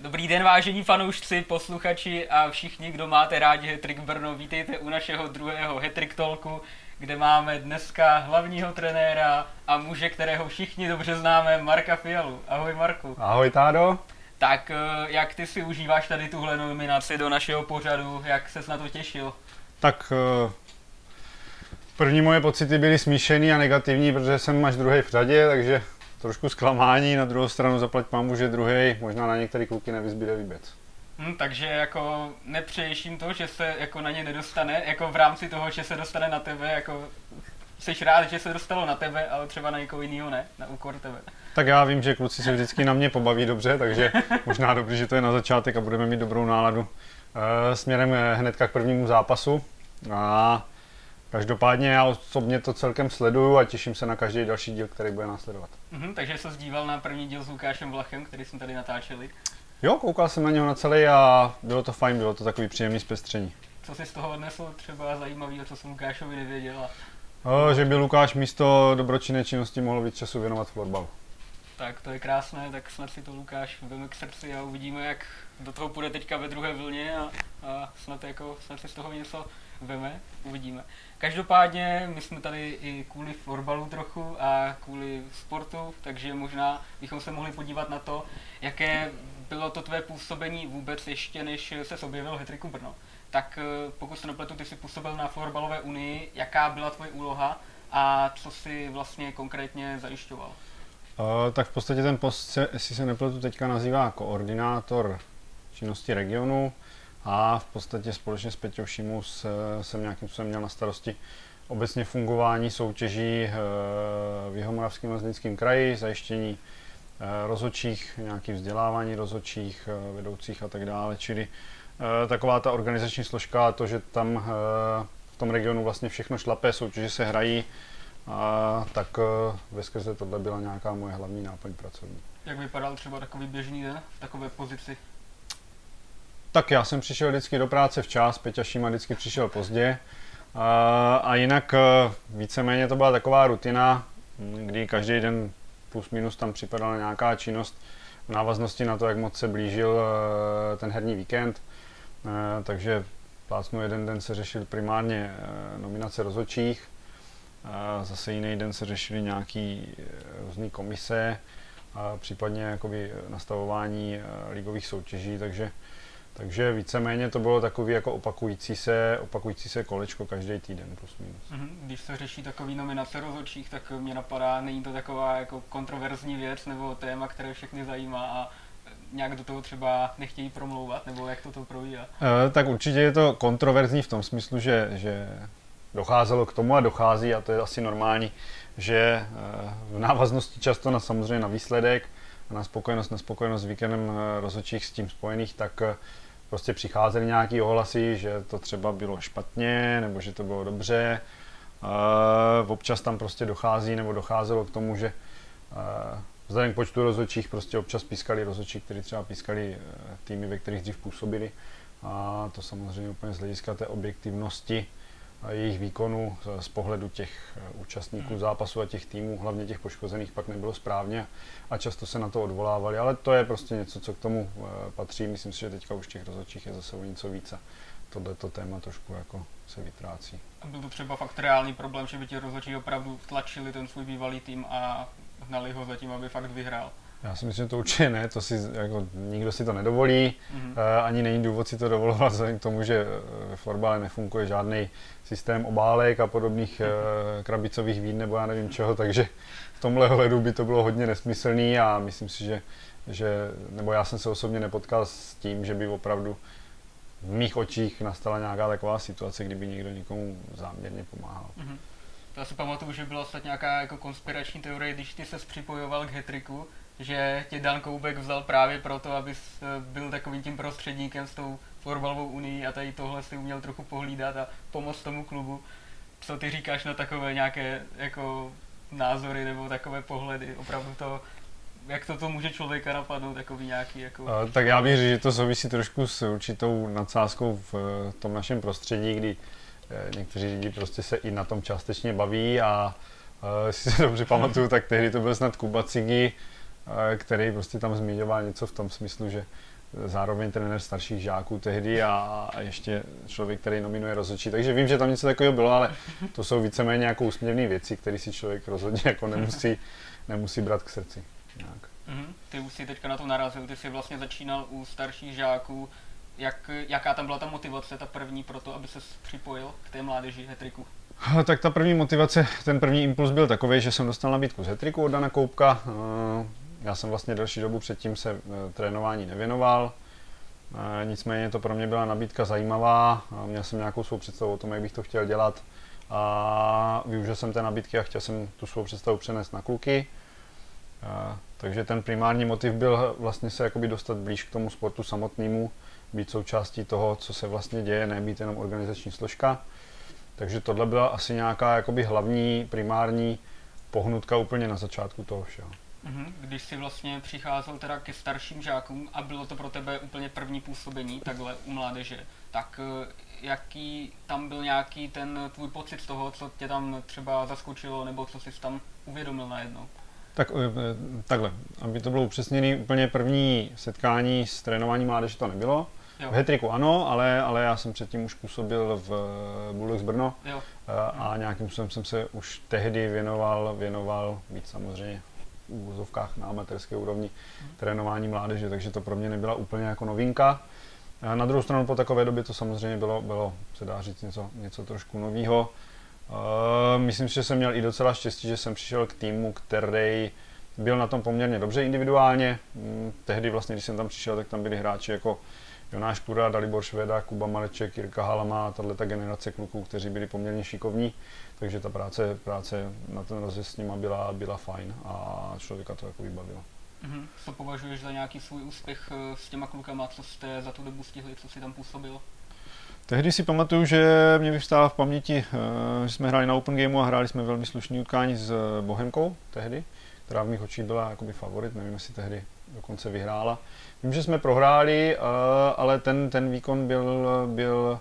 Dobrý den, vážení fanoušci, posluchači a všichni, kdo máte rádi Hetrik Brno, vítejte u našeho druhého Hetrik Talku, kde máme dneska hlavního trenéra a muže, kterého všichni dobře známe, Marka Fialu. Ahoj Marku. Ahoj Tádo. Tak eh, jak ty si užíváš tady tuhle nominaci do našeho pořadu, jak ses na to těšil? Tak eh, první moje pocity byly smíšený a negativní, protože jsem až druhý v řadě, takže trošku zklamání, na druhou stranu zaplať pámu, že druhý, možná na některé kluky nevyzbyde vůbec. Hm, takže jako nepřeješ jim to, že se jako na ně nedostane, jako v rámci toho, že se dostane na tebe, jako jsi rád, že se dostalo na tebe, ale třeba na někoho jiného ne, na úkor tebe. Tak já vím, že kluci se vždycky na mě pobaví dobře, takže možná dobře, že to je na začátek a budeme mít dobrou náladu e, směrem hnedka k prvnímu zápasu. A Každopádně já osobně to celkem sleduju a těším se na každý další díl, který bude následovat. Mhm, takže se zdíval na první díl s Lukášem Vlachem, který jsme tady natáčeli. Jo, koukal jsem na něho na celý a bylo to fajn, bylo to takový příjemný zpestření. Co jsi z toho odnesl třeba zajímavého, co jsem Lukášovi nevěděl? O, že by Lukáš místo dobročinné činnosti mohl víc času věnovat florbalu. Tak to je krásné, tak snad si to Lukáš vezme k srdci a uvidíme, jak do toho půjde teďka ve druhé vlně a, a snad, jako, snad si z toho něco veme, uvidíme. Každopádně my jsme tady i kvůli florbalu trochu a kvůli sportu, takže možná bychom se mohli podívat na to, jaké bylo to tvé působení vůbec ještě, než se objevil Hetriku Brno. Tak eh, pokud se nepletu, ty jsi působil na florbalové unii, jaká byla tvoje úloha a co si vlastně konkrétně zajišťoval? Uh, tak v podstatě ten post jestli se nepletu, teďka nazývá koordinátor činnosti regionu a v podstatě společně s Peťou Šimus jsem nějakým způsobem měl na starosti obecně fungování soutěží eh, v Jihomoravském a kraji, zajištění eh, rozhodčích, nějaký vzdělávání rozhodčích, eh, vedoucích a tak dále, čili taková ta organizační složka, to, že tam v tom regionu vlastně všechno šlape, soutěže se hrají, a tak ve skrze tohle byla nějaká moje hlavní náplň pracovní. Jak vypadal třeba takový běžný den v takové pozici? Tak já jsem přišel vždycky do práce včas, Peťa Šíma vždycky přišel pozdě. A, a jinak e, víceméně to byla taková rutina, kdy každý den plus minus tam připadala nějaká činnost v návaznosti na to, jak moc se blížil e, ten herní víkend. E, takže plácnu jeden den se řešil primárně nominace rozhodčích, zase jiný den se řešily nějaký různé komise, případně jakoby nastavování ligových soutěží, takže takže víceméně to bylo takový jako opakující se, opakující se kolečko každý týden plus minus. Mm-hmm. Když se řeší takový nominace rozhodčích, tak mě napadá, není to taková jako kontroverzní věc nebo téma, které všechny zajímá a nějak do toho třeba nechtějí promlouvat, nebo jak to to probíhá? E, tak určitě je to kontroverzní v tom smyslu, že, že docházelo k tomu a dochází, a to je asi normální, že e, v návaznosti často na samozřejmě na výsledek, na spokojenost, nespokojenost s víkendem eh, rozhodčích s tím spojených, tak prostě přicházely nějaké ohlasy, že to třeba bylo špatně, nebo že to bylo dobře. Uh, občas tam prostě dochází, nebo docházelo k tomu, že uh, vzhledem k počtu rozhodčích prostě občas pískali rozhodčí, kteří třeba pískali uh, týmy, ve kterých dřív působili. A to samozřejmě úplně z hlediska té objektivnosti jejich výkonu z pohledu těch eh, účastníků zápasu a těch týmů, hlavně těch poškozených, pak nebylo správně a často se na to odvolávali, ale to je prostě něco, co k tomu eh, patří. Myslím si, že teďka už těch rozhodčích je zase o něco více. Tohleto téma trošku jako se vytrácí. A byl to třeba fakt reálný problém, že by ti rozhodčí opravdu tlačili ten svůj bývalý tým a hnali ho zatím, aby fakt vyhrál? Já si myslím, že to určitě ne, to si, jako, nikdo si to nedovolí, mm-hmm. uh, ani není důvod si to dovolovat vzhledem k tomu, že ve florbale nefunguje žádný systém obálek a podobných mm-hmm. uh, krabicových vín nebo já nevím čeho, takže v tomhle hledu by to bylo hodně nesmyslný a myslím si, že, že nebo já jsem se osobně nepotkal s tím, že by opravdu v mých očích nastala nějaká taková situace, kdyby někdo někomu záměrně pomáhal. Mm-hmm. Já si pamatuju, že byla snad nějaká jako konspirační teorie, když ty se připojoval k hetriku, že tě Dan Koubek vzal právě proto, abys eh, byl takovým tím prostředníkem s tou florbalovou unii a tady tohle si uměl trochu pohlídat a pomoct tomu klubu. Co ty říkáš na takové nějaké jako názory nebo takové pohledy? Opravdu to, jak to, to může člověka napadnout, takový nějaký jako... A, tak já bych řekl, že to souvisí trošku s určitou nadsázkou v tom našem prostředí, kdy někteří lidi prostě se i na tom částečně baví a jestli se dobře pamatuju, tak tehdy to byl snad Kuba Cigi, který prostě tam zmiňoval něco v tom smyslu, že zároveň trenér starších žáků tehdy a, ještě člověk, který nominuje rozhodčí. Takže vím, že tam něco takového bylo, ale to jsou víceméně jako úsměvné věci, které si člověk rozhodně jako nemusí, nemusí brát k srdci. Nějak. Mm-hmm. Ty už si teďka na to narazil, ty jsi vlastně začínal u starších žáků. Jak, jaká tam byla ta motivace, ta první pro to, aby se připojil k té mládeži hetriku? Tak ta první motivace, ten první impuls byl takový, že jsem dostal nabídku z hetriku od Dana Koupka. Já jsem vlastně delší dobu předtím se eh, trénování nevěnoval. Eh, nicméně to pro mě byla nabídka zajímavá. Měl jsem nějakou svou představu o tom, jak bych to chtěl dělat. A využil jsem té nabídky a chtěl jsem tu svou představu přenést na kluky. Eh, takže ten primární motiv byl vlastně se jakoby dostat blíž k tomu sportu samotnému, být součástí toho, co se vlastně děje, nebýt jenom organizační složka. Takže tohle byla asi nějaká jakoby hlavní, primární pohnutka úplně na začátku toho všeho. Mhm. Když jsi vlastně přicházel teda ke starším žákům a bylo to pro tebe úplně první působení takhle u mládeže, tak eh, jaký tam byl nějaký ten tvůj pocit z toho, co tě tam třeba zaskočilo, nebo co jsi tam uvědomil najednou? Tak eh, takhle, aby to bylo upřesněné, úplně první setkání s trénováním mládeže to nebylo. Jo. V Hetriku ano, ale, ale já jsem předtím už působil v eh, Bulldogs Brno jo. a nějakým způsobem jsem se už tehdy věnoval, věnoval víc samozřejmě úvozovkách na amatérské úrovni trénování mládeže, takže to pro mě nebyla úplně jako novinka. A na druhou stranu po takové době to samozřejmě bylo, bylo se dá říct, něco, něco trošku nového. Myslím si, že jsem měl i docela štěstí, že jsem přišel k týmu, který byl na tom poměrně dobře individuálně. Mm, tehdy vlastně, když jsem tam přišel, tak tam byli hráči jako Jonáš Kura, Dalibor Šveda, Kuba Maleček, Jirka Halama a tato generace kluků, kteří byli poměrně šikovní, takže ta práce, práce na ten rozjezd s nima byla, byla fajn a člověka to jako vybavilo. Mm-hmm. Co považuješ za nějaký svůj úspěch eh, s těma klukama, co jste za tu dobu stihli, co si tam působil? Tehdy si pamatuju, že mě vyvstává v paměti, eh, že jsme hráli na Open Gameu a hráli jsme velmi slušný utkání s eh, Bohemkou tehdy, která v mých očích byla jakoby favorit, nevím, jestli tehdy dokonce vyhrála. Vím, že jsme prohráli, ale ten, ten výkon byl, byl,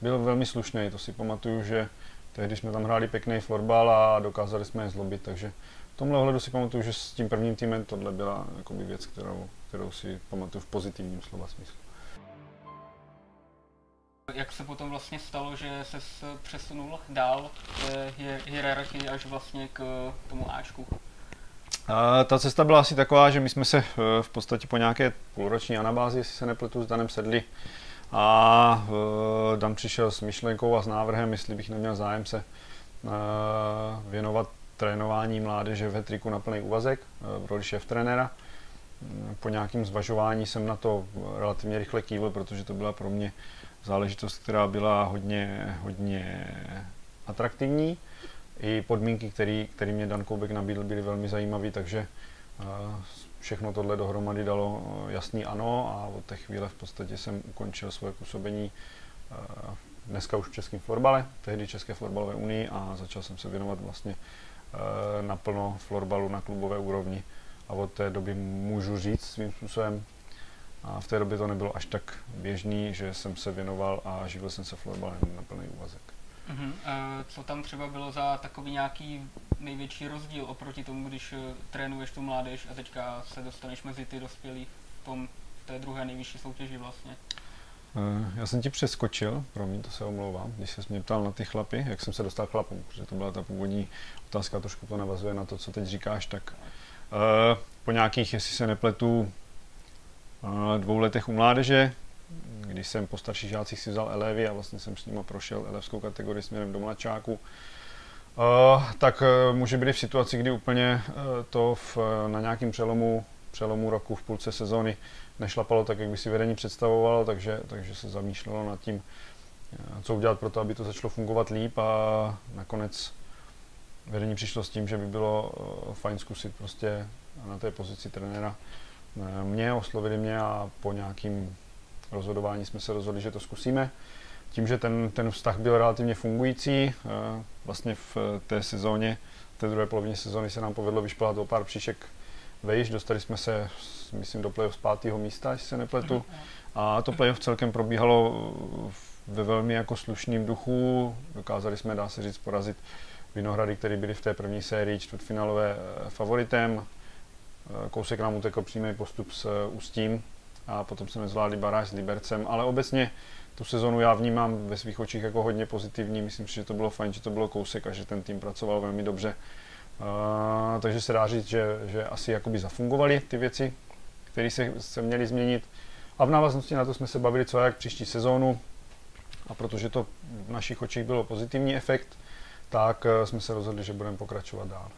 byl velmi slušný. To si pamatuju, že tehdy jsme tam hráli pěkný florbal a dokázali jsme je zlobit, takže v tomhle ohledu si pamatuju, že s tím prvním týmem tohle byla jakoby věc, kterou, kterou si pamatuju v pozitivním slova smyslu. Jak se potom vlastně stalo, že se přesunul dál je hierarchii až vlastně k tomu Ačku? Ta cesta byla asi taková, že my jsme se eh, v podstatě po nějaké půlroční anabázi, jestli se nepletu, s Danem sedli a eh, Dan přišel s myšlenkou a s návrhem, jestli bych neměl zájem se eh, věnovat trénování mládeže v hetriku na plný úvazek v roli šéf trenéra. Po nějakém zvažování jsem na to relativně rychle kývil, protože to byla pro mě záležitost, která byla hodně, hodně atraktivní i podmínky, který mě Dan Koubek nabídl, byly velmi zajímavé, takže eh, všechno tohle dohromady dalo eh, jasný ano a od té chvíle v podstatě jsem ukončil svoje působení eh, dneska už v českém florbale, tehdy České florbalové unii a začal jsem se věnovat vlastně naplno florbalu na klubové úrovni a od té doby můžu říct svým způsobem, a v té době to nebylo až tak běžný, že jsem se věnoval a živil jsem se florbalem na plný úvazek. Uh-huh. Uh, co tam třeba bylo za takový nějaký největší rozdíl oproti tomu, když uh, trénuješ tu mládež a teďka se dostaneš mezi ty dospělí v tom v té druhé nejvyšší soutěži vlastně? Uh, já jsem ti přeskočil, promiň, to se omlouvám, když se mě ptal na ty chlapy, jak jsem se dostal k chlapům, protože to byla ta původní otázka, trošku to navazuje na to, co teď říkáš, tak uh, po nějakých, jestli se nepletu, uh, dvou letech u mládeže, když jsem po starších žácích si vzal elevy a vlastně jsem s nimi prošel elevskou kategorii směrem do mladšáku, uh, tak uh, může být v situaci, kdy úplně uh, to v, na nějakém přelomu, přelomu roku v půlce sezóny nešlapalo tak, jak by si vedení představovalo, takže, takže se zamýšlelo nad tím, co udělat pro to, aby to začalo fungovat líp a nakonec vedení přišlo s tím, že by bylo fajn zkusit prostě na té pozici trenéra mě, oslovili mě a po nějakým rozhodování jsme se rozhodli, že to zkusíme. Tím, že ten, ten vztah byl relativně fungující, eh, vlastně v té sezóně, v té druhé polovině sezóny se nám povedlo vyšplhat o pár příšek vejš, dostali jsme se, myslím, do playoff z pátého místa, jestli se nepletu. A to playoff celkem probíhalo ve velmi jako slušným duchu. Dokázali jsme, dá se říct, porazit Vinohrady, které byly v té první sérii čtvrtfinálové eh, favoritem. Eh, kousek nám utekl přímý postup s eh, Ústím a potom jsme zvládli baráž s Libercem, ale obecně tu sezonu já vnímám ve svých očích jako hodně pozitivní. Myslím si, že to bylo fajn, že to bylo kousek a že ten tým pracoval velmi dobře. Uh, takže se dá říct, že, že asi jakoby zafungovaly ty věci, které se, se měly změnit. A v návaznosti na to jsme se bavili, co jak příští sezónu. A protože to v našich očích bylo pozitivní efekt, tak eh, jsme se rozhodli, že budeme pokračovat dál.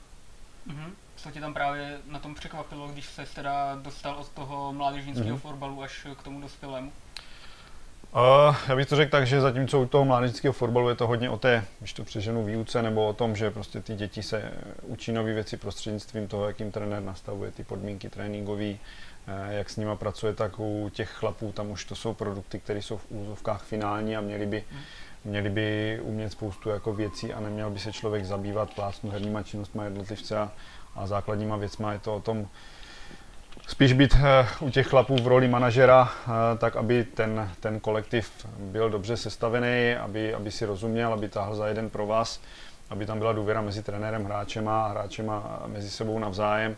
Mm-hmm. Co tě tam právě na tom překvapilo, když se teda dostal od toho mládežnického mm-hmm. fotbalu až k tomu dospělému? Uh, já bych to řekl tak, že zatímco u toho mládežnického fotbalu je to hodně o té, když to přeženu výuce, nebo o tom, že prostě ty děti se učí nové věci prostřednictvím toho, jakým trenér nastavuje ty podmínky tréninkové, eh, jak s nima pracuje, tak u těch chlapů tam už to jsou produkty, které jsou v úzovkách finální a měli by, mm měli by umět spoustu jako věcí a neměl by se člověk zabývat plásnu herníma činnostma jednotlivce a, a základníma věcma. Je to o tom spíš být uh, u těch chlapů v roli manažera, uh, tak aby ten, ten kolektiv byl dobře sestavený, aby, aby si rozuměl, aby táhl za jeden pro vás, aby tam byla důvěra mezi trenérem, hráčema a hráčema mezi sebou navzájem.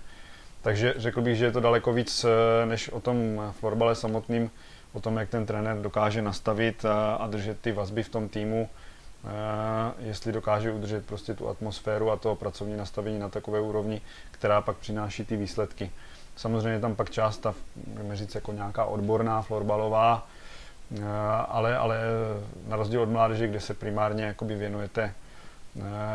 Takže řekl bych, že je to daleko víc eh, než o tom florbale samotným, o tom, jak ten trenér dokáže nastavit a držet ty vazby v tom týmu, jestli dokáže udržet prostě tu atmosféru a to pracovní nastavení na takové úrovni, která pak přináší ty výsledky. Samozřejmě tam pak část, ta, můžeme říct, jako nějaká odborná, florbalová, ale, ale na rozdíl od mládeže, kde se primárně jakoby věnujete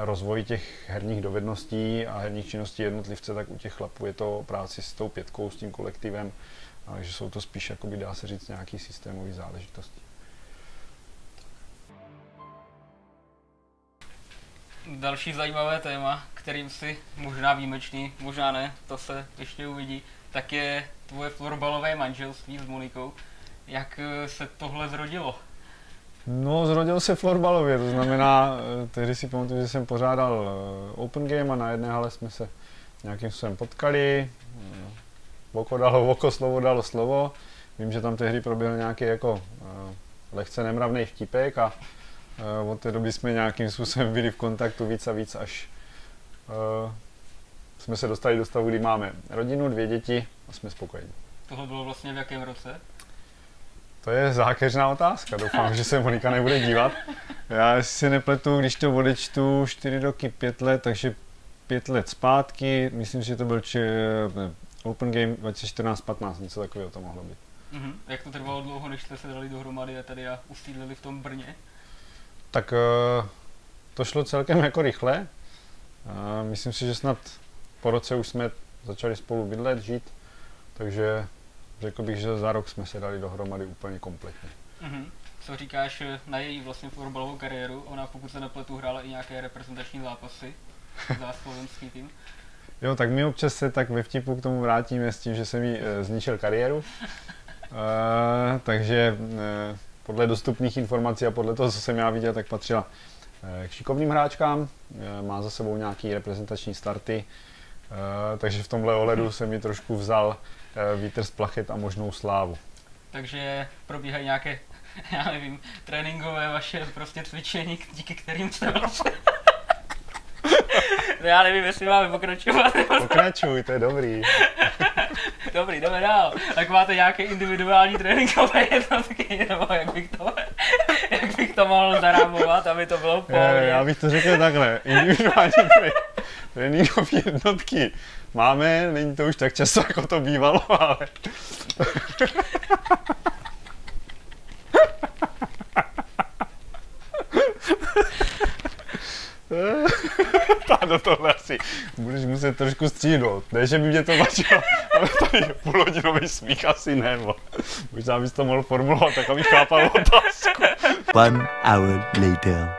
rozvoji těch herních dovedností a herních činností jednotlivce, tak u těch chlapů je to práci s tou pětkou, s tím kolektivem, takže jsou to spíš, jakoby, dá se říct, nějaký systémový záležitosti. Další zajímavé téma, kterým si možná výjimečný, možná ne, to se ještě uvidí, tak je tvoje florbalové manželství s Monikou. Jak eh, se tohle zrodilo? No, zrodil se florbalově, to znamená, eh, tehdy si pamatuju, že jsem pořádal eh, Open Game a na jedné hale jsme se nějakým způsobem potkali, oko dalo oko, slovo dalo slovo. Vím, že tam tehdy proběhl nějaký jako lehce nemravný vtipek a od té doby jsme nějakým způsobem byli v kontaktu víc a víc, až uh, jsme se dostali do stavu, kdy máme rodinu, dvě děti a jsme spokojení. Tohle bylo vlastně v jakém roce? To je zákeřná otázka. Doufám, že se Monika nebude dívat. Já si nepletu, když to odečtu 4 roky, 5 let, takže 5 let zpátky, myslím, že to byl či, Open Game 2014-15, něco takového to mohlo být. Mm-hmm. Jak to trvalo dlouho, než jste se dali dohromady a tady a usídlili v tom Brně? Tak uh, to šlo celkem jako rychle. Uh, myslím si, že snad po roce už jsme začali spolu bydlet, žít, takže řekl bych, že za rok jsme se dali dohromady úplně kompletně. Mm-hmm. Co říkáš eh, na její vlastně fotbalovou kariéru? Ona, pokud se nepletu, hrála i nějaké reprezentační zápasy za slovenský tým. Jo, tak my občas se tak ve vtipu k tomu vrátíme s tím, že jsem jí e, zničil kariéru. E, takže e, podle dostupných informací a podle toho, co jsem já viděl, tak patřila e, k šikovným hráčkám. E, má za sebou nějaký reprezentační starty. E, takže v tomhle ohledu jsem mi trošku vzal vítr z plachet a možnou slávu. Takže probíhají nějaké, já nevím, tréninkové vaše prostě cvičení, díky kterým jste vlastně No já nevím, jestli máme pokračovat. Pokračuj, to je dobrý. dobrý, jdeme dál. Tak máte nějaké individuální tréninkové jednotky, nebo jak bych to, jak bych to mohl zarámovat, aby to bylo v pohodě. Já bych to řekl takhle. Individuální tréninkové jednotky máme, není to už tak často, jako to bývalo, ale... do tohle asi budeš muset trošku střídnout. Ne, že by mě to vadilo, ale tady půlhodinový smích asi ne. Bo. Možná bys to mohl formulovat, tak abych chápal otázku. One hour later.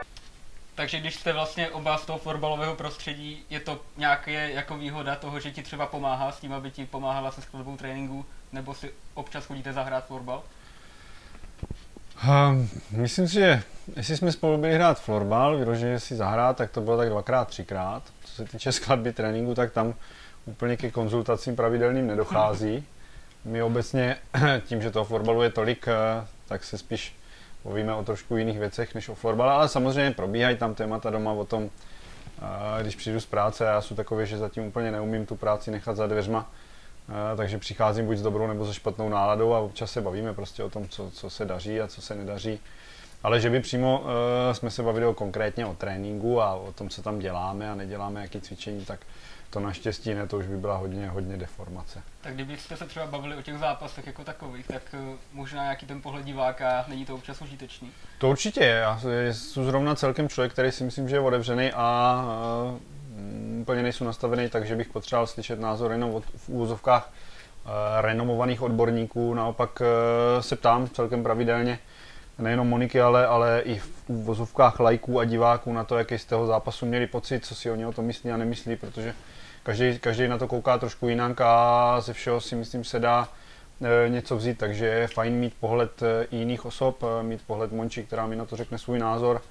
Takže když jste vlastně oba z toho fotbalového prostředí, je to nějaké jako výhoda toho, že ti třeba pomáhá s tím, aby ti pomáhala se skladbou tréninku, nebo si občas chodíte zahrát fotbal? Myslím si, že jestli jsme spolu byli hrát florbal, vyloženě si zahrát, tak to bylo tak dvakrát, třikrát. Co se týče skladby tréninku, tak tam úplně ke konzultacím pravidelným nedochází. My obecně tím, že toho florbalu je tolik, eh, tak se spíš povíme o trošku jiných věcech než o florbale, ale samozřejmě probíhají tam témata doma o tom, když přijdu z práce, já jsem takový, že zatím úplně neumím tu práci nechat za dveřma, takže přicházím buď s dobrou nebo se špatnou náladou a občas se bavíme prostě o tom, co, co se daří a co se nedaří. Ale že by přímo uh, jsme se bavili o konkrétně o tréninku a o tom, co tam děláme a neděláme, jaký cvičení, tak to naštěstí ne, to už by byla hodně, hodně deformace. Tak kdybyste se třeba bavili o těch zápasech jako takových, tak uh, možná nějaký ten pohled diváka, není to občas užitečný? To určitě je. Já jsem zrovna celkem člověk, který si myslím, že je otevřený a uh, úplně nejsou nastavený tak, že bych potřeboval slyšet názor jenom od, v úvozovkách uh, renomovaných odborníků. Naopak uh, se ptám celkem pravidelně, nejenom Moniky, ale, ale i v vozovkách lajků a diváků na to, jaký z toho zápasu měli pocit, co si oni o tom myslí a nemyslí, protože každý, každý na to kouká trošku jinak a ze všeho si myslím se dá e, něco vzít, takže je fajn mít pohled e, jiných osob, e, mít pohled Monči, která mi na to řekne svůj názor.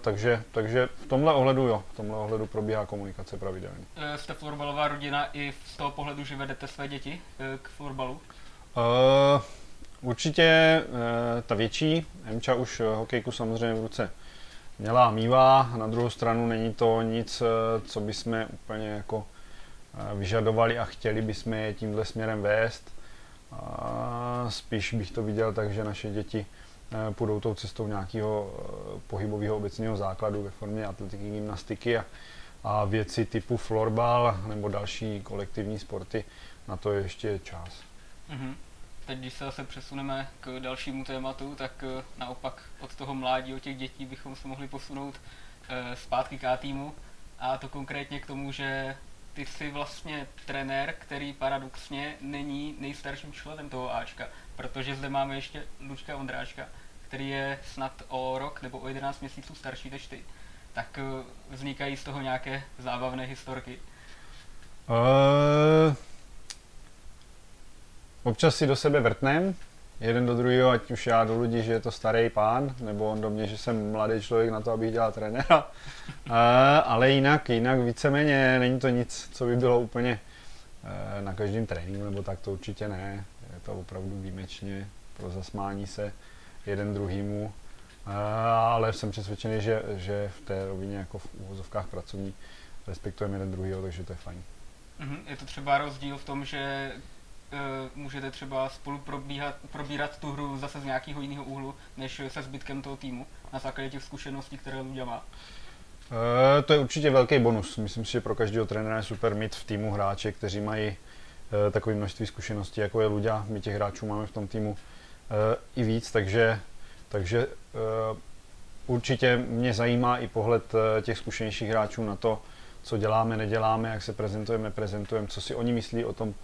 Takže, takže v tomhle ohledu jo, v tomhle ohledu probíhá komunikace pravidelně. Jste florbalová rodina i z toho pohledu, že vedete své děti k florbalu? Uh, určitě uh, ta větší, Emča už hokejku samozřejmě v ruce měla a mývá. Na druhou stranu není to nic, co bychom úplně jako vyžadovali a chtěli bychom je tímhle směrem vést. A spíš bych to viděl tak, že naše děti půjdou tou cestou nějakého pohybového obecného základu ve formě atletiky, gymnastiky a, a věci typu florbal nebo další kolektivní sporty, na to je ještě čas. Mm-hmm teď, když se zase přesuneme k dalšímu tématu, tak eh, naopak od toho mládí, od těch dětí bychom se mohli posunout eh, zpátky k týmu a to konkrétně k tomu, že ty jsi vlastně trenér, který paradoxně není nejstarším členem toho Ačka, protože zde máme ještě Lučka Ondráčka, který je snad o rok nebo o 11 měsíců starší než ty. Tak eh, vznikají z toho nějaké zábavné historky? Uh, Občas si do sebe vrtnem, jeden do druhého, ať už já do lidí, že je to starý pán, nebo on do mě, že jsem mladý člověk na to, abych dělal trenéra. ale jinak, jinak víceméně není to nic, co by bylo úplně na každém tréninku, nebo tak to určitě ne. Je to opravdu výjimečně pro zasmání se jeden druhýmu. ale jsem přesvědčený, že, že v té rovině jako v úvozovkách pracovní respektujeme jeden druhýho, takže to je fajn. Mhm, je to třeba rozdíl v tom, že Eh, můžete třeba spolu probíhat, probírat tu hru zase z nějakého jiného úhlu, než se zbytkem toho týmu, na základě těch zkušeností, které Luďa má? E, to je určitě velký bonus. Myslím si, že pro každého trenéra je super mít v týmu hráče, kteří mají e, takové množství zkušeností, jako je Luďa. My těch hráčů máme v tom týmu e, i víc, takže, takže e, určitě mě zajímá i pohled těch zkušenějších hráčů na to, co děláme, neděláme, jak se prezentujeme, prezentujeme, co si oni myslí o tom,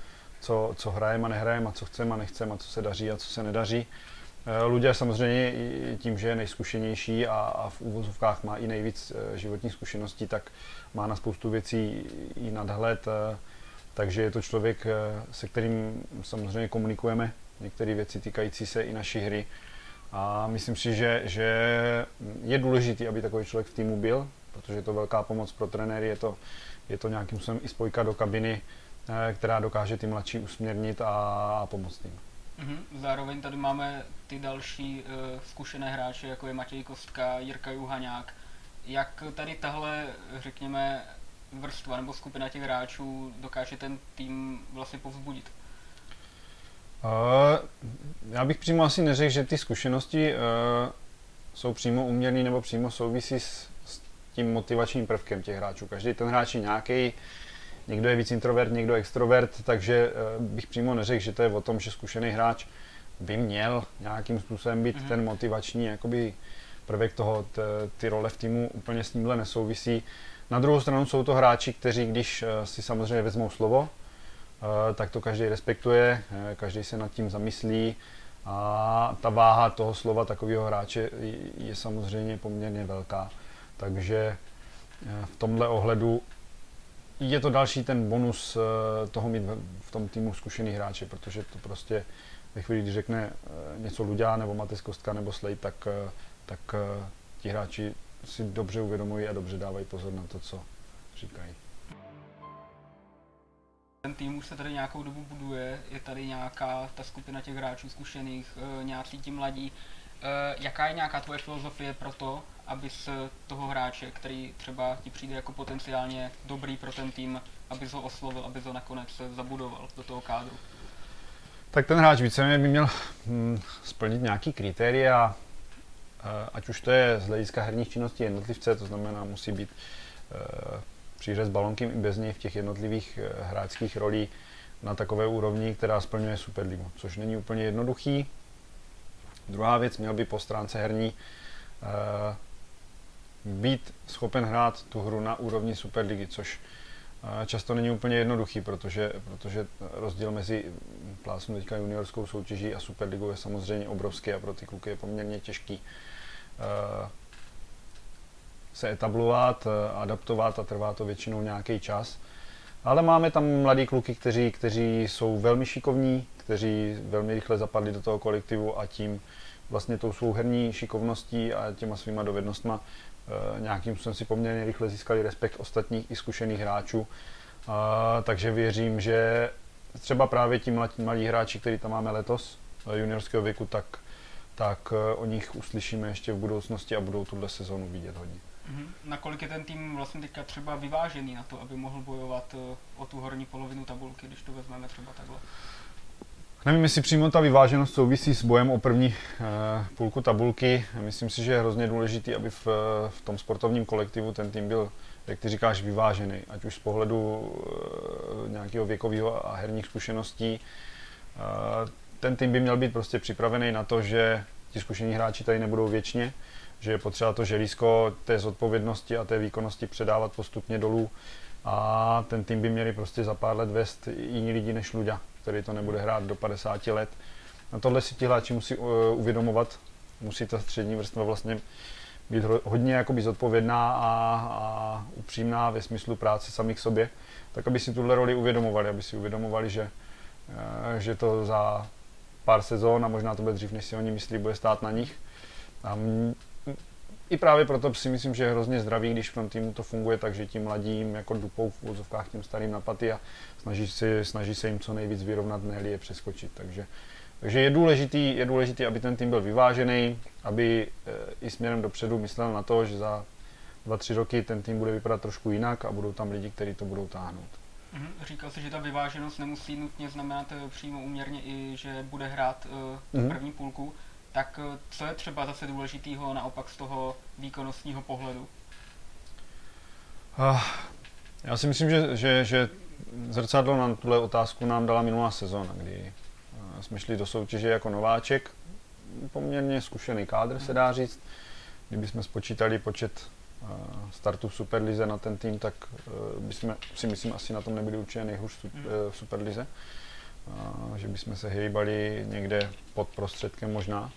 co, co hrajeme a nehrajeme a co chceme a nechceme a co se daří a co se nedaří. Eh, Ludia samozřejmě tím, že je nejzkušenější a, a v úvozovkách má i nejvíc eh, životních zkušeností, tak má na spoustu věcí i nadhled, eh, takže je to člověk, se kterým samozřejmě komunikujeme některé věci týkající se i naší hry. A myslím si, že, že je důležité, aby takový člověk v týmu byl, protože je to velká pomoc pro trenéry, je to, je to nějakým způsobem i spojka do kabiny, Eh, která dokáže ty mladší usměrnit a pomoct jim. Mm-hmm. Zároveň tady máme ty další uh, zkušené hráče, jako je Matěj Kostka, Jirka Juhaňák. Jak tady tahle, řekněme, vrstva nebo skupina těch hráčů dokáže ten tým vlastně povzbudit? Uh, já bych přímo asi neřekl, že ty zkušenosti uh, jsou přímo uměrné nebo přímo souvisí s, s tím motivačním prvkem těch hráčů. Každý ten hráč je nějaký, někdo je víc introvert, někdo extrovert, takže eh, bych přímo neřekl, že to je o tom, že zkušený hráč by měl nějakým způsobem být mm-hmm. ten motivační jakoby prvek toho, t, ty role v týmu úplně s tímhle nesouvisí. Na druhou stranu jsou to hráči, kteří, když eh, si samozřejmě vezmou slovo, eh, tak to každý respektuje, každý se nad tím zamyslí a ta váha toho slova takového hráče je samozřejmě poměrně velká. Takže v tomhle ohledu je to další ten bonus eh, toho mít v tom týmu zkušený hráče, protože to prostě ve chvíli, kdy řekne eh, něco Luďa nebo Matej Kostka nebo Slej, tak, eh, tak ti hráči si dobře uvědomují a dobře dávají pozor na to, co říkají. Ten tým už se tady nějakou dobu buduje, je tady nějaká ta skupina těch hráčů zkušených, nějací ti mladí. jaká je nějaká tvoje filozofie pro to, aby z toho hráče, který třeba ti přijde jako potenciálně dobrý pro ten tým, aby ho oslovil, aby ho nakonec zabudoval do toho kádru? Tak ten hráč víceméně by měl hm, splnit nějaký kritéria, eh, ať už to je z hlediska herních činností jednotlivce, to znamená, musí být eh, přířez balonkem i bez něj v těch jednotlivých eh, hráčských rolí na takové úrovni, která splňuje Superligu, což není úplně jednoduchý. Druhá věc, měl by po stránce herní být schopen hrát tu hru na úrovni Superligy, což často není úplně jednoduchý, protože, protože rozdíl mezi plásnu teďka juniorskou soutěží a Superligou je samozřejmě obrovský a pro ty kluky je poměrně těžký se etablovat, adaptovat a trvá to většinou nějaký čas. Ale máme tam mladí kluky, kteří, kteří jsou velmi šikovní, kteří velmi rychle zapadli do toho kolektivu a tím vlastně tou svou herní šikovností a těma svýma dovednostma Eh, nějakým způsobem si poměrně rychle získali respekt ostatních i zkušených hráčů. takže věřím, že třeba právě ti malí hráči, který tam máme letos, eh, juniorského věku, tak, tak eh, o nich uslyšíme ještě v budoucnosti a budou tuhle sezonu vidět hodně. Mm-hmm. Nakolik je ten tým vlastně teďka třeba vyvážený na to, aby mohl bojovat o tu horní polovinu tabulky, když to vezmeme třeba takhle? Nevím, jestli přímo ta vyváženost souvisí s bojem o první uh, půlku tabulky. Myslím si, že je hrozně důležitý, aby v, v tom sportovním kolektivu ten tým byl, jak ty říkáš, vyvážený. Ať už z pohledu uh, nějakého věkového a herních zkušeností. Uh, ten tým by měl být prostě připravený na to, že ti zkušení hráči tady nebudou věčně, že je potřeba to želízko té zodpovědnosti a té výkonnosti předávat postupně dolů. A ten tým by měli prostě za pár let vést jiní lidi než Luďa který to nebude hrát do 50 let. Na tohle si ti hráči musí uh, uvědomovat, musí ta střední vrstva vlastně být hodně jakoby zodpovědná a, a upřímná ve smyslu práce samých sobě, tak aby si tuhle roli uvědomovali, aby si uvědomovali, že, uh, že to za pár sezón a možná to bude dřív, než si oni myslí, bude stát na nich. A i právě proto si myslím, že je hrozně zdravý, když v tom týmu to funguje tak, že tím mladým jako dupou v úzovkách tím starým na paty a snaží, si, snaží se jim co nejvíc vyrovnat, ne je přeskočit. Takže, takže je, důležitý, je důležitý, aby ten tým byl vyvážený, aby e, i směrem dopředu myslel na to, že za dva, tři roky ten tým bude vypadat trošku jinak a budou tam lidi, kteří to budou táhnout. Mhm. Říkal jsi, že ta vyváženost nemusí nutně znamenat eh, přímo uměrně i, že bude hrát uh, mm-hmm. první půlku tak eh, co je třeba zase důležitýho naopak z toho výkonnostního pohledu? Uh, já si myslím, že, že, že zrcadlo na tuhle otázku nám dala minulá sezóna, kdy jsme šli do soutěže jako nováček, poměrně zkušený kádr se dá říct. Kdybychom spočítali počet startů v Superlize na ten tým, tak uh, bychom si myslím asi na tom nebyli určitě nejhůř v Superlize. Že bychom se hejbali někde pod prostředkem možná.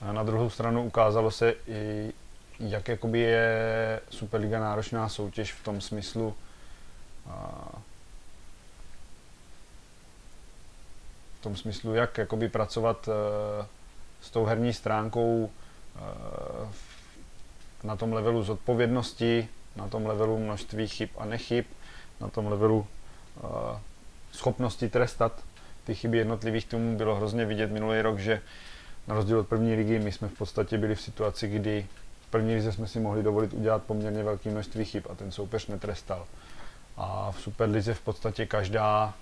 A na druhou stranu ukázalo se i, jak jakoby je Superliga náročná soutěž v tom smyslu, v tom smyslu, jak jakoby pracovat e, s tou herní stránkou e, na tom levelu zodpovědnosti, na tom levelu množství chyb a nechyb, na tom levelu e, schopnosti trestat ty chyby jednotlivých týmů bylo hrozně vidět minulý rok, že na rozdíl od první ligy, my jsme v podstatě byli v situaci, kdy v první lize jsme si mohli dovolit udělat poměrně velké množství chyb a ten soupeř netrestal. A v Superlize v podstatě každá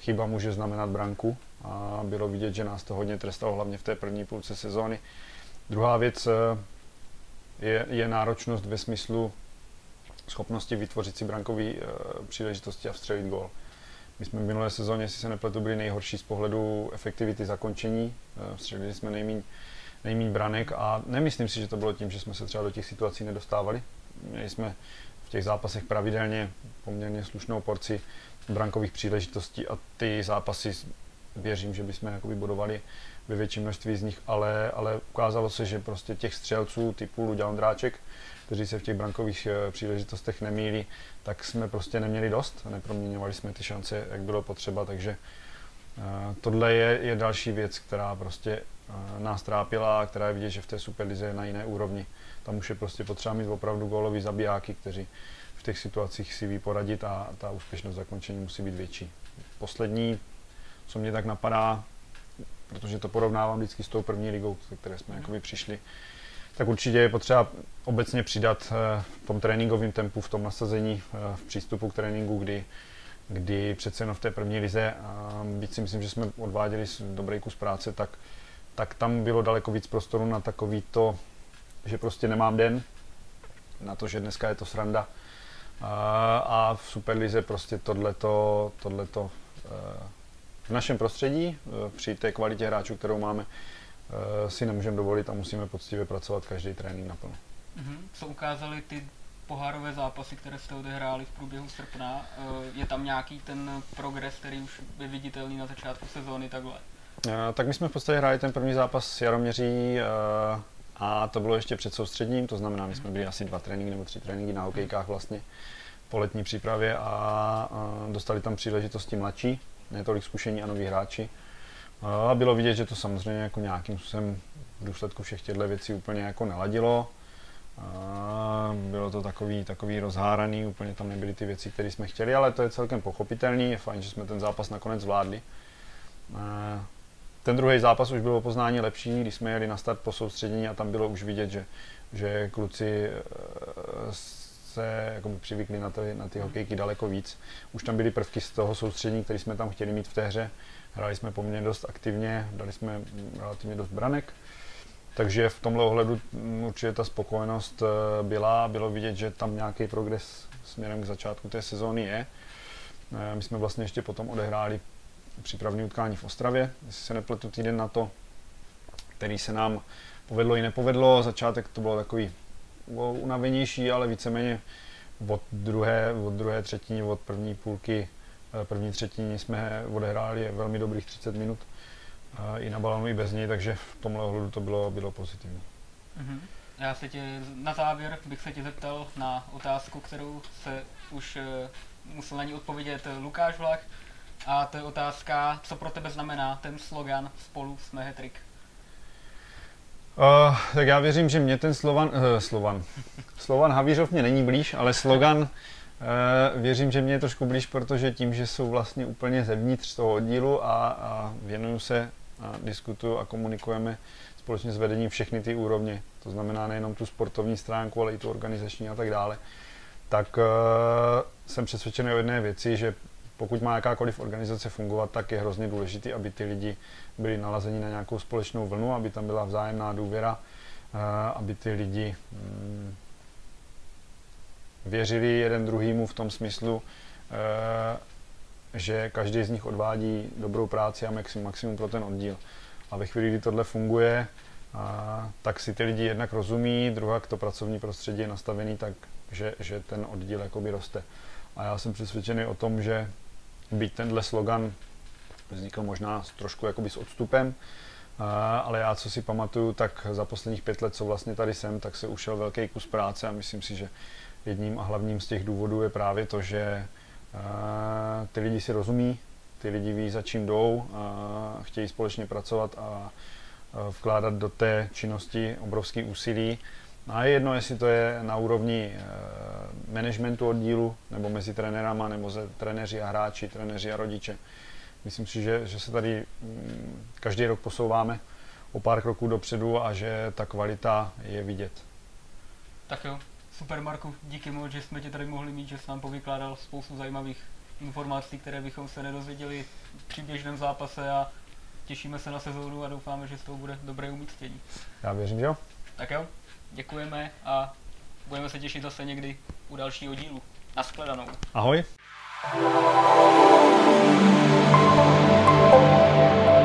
chyba může znamenat branku a bylo vidět, že nás to hodně trestalo, hlavně v té první půlce sezóny. Druhá věc eh, je, je náročnost ve smyslu schopnosti vytvořit si brankové e, příležitosti a vstřelit gol. My jsme v minulé sezóně, jestli se nepletu, byli nejhorší z pohledu efektivity zakončení. Eh, střelili jsme nejméně branek a nemyslím si, že to bylo tím, že jsme se třeba do těch situací nedostávali. Měli jsme v těch zápasech pravidelně poměrně slušnou porci brankových příležitostí a ty zápasy věřím, že bychom jakoby budovali ve větším množství z nich, ale, ale ukázalo se, že prostě těch střelců typu Luďa Ondráček, kteří se v těch brankových eh, příležitostech nemýlí, tak jsme prostě neměli dost, neproměňovali jsme ty šance, jak bylo potřeba, takže uh, tohle je, je další věc, která prostě uh, nás trápila a která je vidět, že v té Superlize je na jiné úrovni. Tam už je prostě potřeba mít opravdu gólový zabijáky, kteří v těch situacích si ví poradit a ta úspěšnost zakončení musí být větší. Poslední, co mě tak napadá, protože to porovnávám vždycky s tou první ligou, ze které jsme jakoby přišli, tak určitě je potřeba obecně přidat eh, v tom tréninkovém tempu, v tom nasazení, eh, v přístupu k tréninku, kdy, kdy přece jenom v té první lize, a byť si myslím, že jsme odváděli dobrý kus práce, tak, tak tam bylo daleko víc prostoru na takový to, že prostě nemám den, na to, že dneska je to sranda. A, a v Superlize prostě tohleto, tohleto eh, v našem prostředí, při té kvalitě hráčů, kterou máme, Eh, si nemůžeme dovolit a musíme poctivě pracovat každý trénink naplno. Mm-hmm. Co ukázaly ty pohárové zápasy, které jste odehráli v průběhu srpna? Eh, je tam nějaký ten progres, který už je viditelný na začátku sezóny takhle? Eh, tak my jsme v podstatě hráli ten první zápas s Jaroměří a to bylo ještě před soustředním, to znamená, my jsme byli asi dva tréninky nebo tři tréninky na hokejkách vlastně po letní přípravě a dostali tam příležitosti mladší, ne tolik zkušení a noví hráči. A bylo vidět, že to samozřejmě jako nějakým způsobem v důsledku všech těchto věcí úplně jako neladilo. A bylo to takový, takový rozháraný, úplně tam nebyly ty věci, které jsme chtěli, ale to je celkem pochopitelný, je fajn, že jsme ten zápas nakonec zvládli. A ten druhý zápas už bylo poznání lepší, když jsme jeli na start po soustředění a tam bylo už vidět, že, že kluci e, se jako přivykli na ty, na ty hokejky daleko víc. Už tam byly prvky z toho soustředění, které jsme tam chtěli mít v té hře Hráli jsme poměrně dost aktivně, dali jsme relativně dost branek, takže v tomhle ohledu určitě ta spokojenost eh, byla, bylo vidět, že tam nějaký progres směrem k začátku té sezóny je. Eh, my jsme vlastně ještě potom odehráli přípravní utkání v Ostravě, jestli se nepletu týden na to, který se nám povedlo i nepovedlo. Začátek to bylo takový unavenější, ale víceméně od druhé, od druhé třetiny, od první půlky Eh, první třetině jsme odehráli velmi dobrých 30 minut eh, i na balonu, i bez něj, takže v tomhle ohledu to bylo, bylo pozitivní. Mm-hmm. Já se tě, na závěr bych se tě zeptal na otázku, kterou se už uh, musel na ní odpovědět Lukáš Vlach. A to je otázka, co pro tebe znamená ten slogan spolu jsme hetrik. Uh, tak já věřím, že mě ten Slovan, uh, Slovan, Slovan Havířov mě není blíž, ale slogan Uh, věřím, že mě je trošku blíž, protože tím, že jsou vlastně úplně zevnitř toho oddílu a, a věnuju se a diskutuju a komunikujeme společně s vedením všechny ty úrovně, to znamená nejenom tu sportovní stránku, ale i tu organizační a tak dále, tak uh, jsem přesvědčený o jedné věci, že pokud má jakákoliv organizace fungovat, tak je hrozně důležité, aby ty lidi byli nalazeni na nějakou společnou vlnu, aby tam byla vzájemná důvěra, uh, aby ty lidi um, věřili jeden druhýmu v tom smyslu, eh, že každý z nich odvádí dobrou práci a maximum pro ten oddíl. A ve chvíli, kdy tohle funguje, a, tak si ty lidi jednak rozumí, druhá to pracovní prostředí je nastavený tak, že, že ten oddíl jakoby roste. A já jsem přesvědčený o tom, že byť tenhle slogan vznikl možná trošku jakoby s odstupem, ale já, co si pamatuju, tak za posledních pět let, co vlastně tady jsem, tak se ušel velký kus práce a myslím si, že jedním a hlavním z těch důvodů je právě to, že ty lidi si rozumí, ty lidi ví, za čím jdou, a chtějí společně pracovat a vkládat do té činnosti obrovský úsilí. A je jedno, jestli to je na úrovni e, managementu oddílu, nebo mezi trenérama, nebo ze trenéři a hráči, trenéři a rodiče. Myslím si, že, že se tady mm, každý rok posouváme o pár kroků dopředu a že ta kvalita je vidět. Tak jo, Super Marku, díky moc, že jsme tě tady mohli mít, že jsi nám povykládal spoustu zajímavých informací, které bychom se nedozvěděli při běžném zápase a těšíme se na sezónu a doufáme, že z toho bude dobré umístění. Já věřím, že jo. Tak jo, děkujeme a budeme se těšit zase někdy u dalšího dílu. Naschledanou. Ahoj. thank you